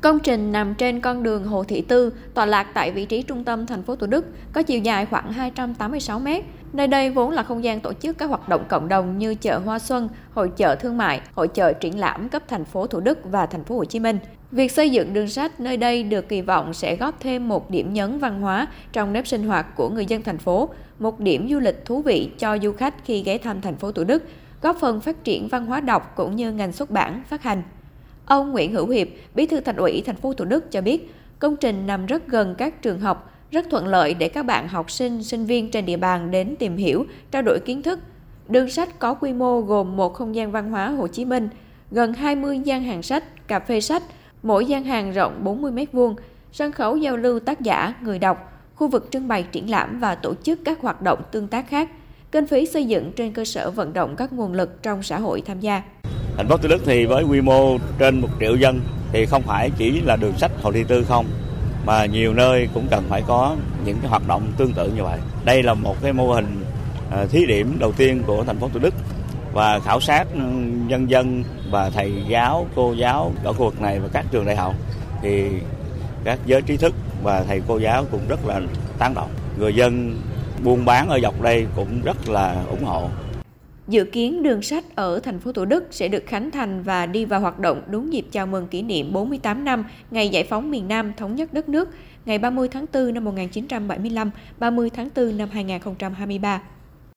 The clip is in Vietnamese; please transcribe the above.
Công trình nằm trên con đường Hồ Thị Tư, tọa lạc tại vị trí trung tâm thành phố Thủ Đức, có chiều dài khoảng 286 m. Nơi đây vốn là không gian tổ chức các hoạt động cộng đồng như chợ Hoa Xuân, hội chợ thương mại, hội chợ triển lãm cấp thành phố Thủ Đức và thành phố Hồ Chí Minh. Việc xây dựng đường sách nơi đây được kỳ vọng sẽ góp thêm một điểm nhấn văn hóa trong nếp sinh hoạt của người dân thành phố, một điểm du lịch thú vị cho du khách khi ghé thăm thành phố Thủ Đức, góp phần phát triển văn hóa đọc cũng như ngành xuất bản, phát hành. Ông Nguyễn Hữu Hiệp, Bí thư Thành ủy thành phố Thủ Đức cho biết, công trình nằm rất gần các trường học, rất thuận lợi để các bạn học sinh, sinh viên trên địa bàn đến tìm hiểu, trao đổi kiến thức. Đường sách có quy mô gồm một không gian văn hóa Hồ Chí Minh, gần 20 gian hàng sách, cà phê sách, mỗi gian hàng rộng 40 m2, sân khấu giao lưu tác giả, người đọc, khu vực trưng bày triển lãm và tổ chức các hoạt động tương tác khác. Kinh phí xây dựng trên cơ sở vận động các nguồn lực trong xã hội tham gia. Thành phố Thủ Đức thì với quy mô trên một triệu dân thì không phải chỉ là đường sách Hồ Thị Tư không mà nhiều nơi cũng cần phải có những cái hoạt động tương tự như vậy. Đây là một cái mô hình à, thí điểm đầu tiên của thành phố Thủ Đức và khảo sát ừ, nhân dân và thầy giáo, cô giáo ở khu vực này và các trường đại học thì các giới trí thức và thầy cô giáo cũng rất là tán động. Người dân buôn bán ở dọc đây cũng rất là ủng hộ. Dự kiến đường sách ở thành phố Thủ Đức sẽ được khánh thành và đi vào hoạt động đúng dịp chào mừng kỷ niệm 48 năm ngày giải phóng miền Nam thống nhất đất nước, ngày 30 tháng 4 năm 1975, 30 tháng 4 năm 2023.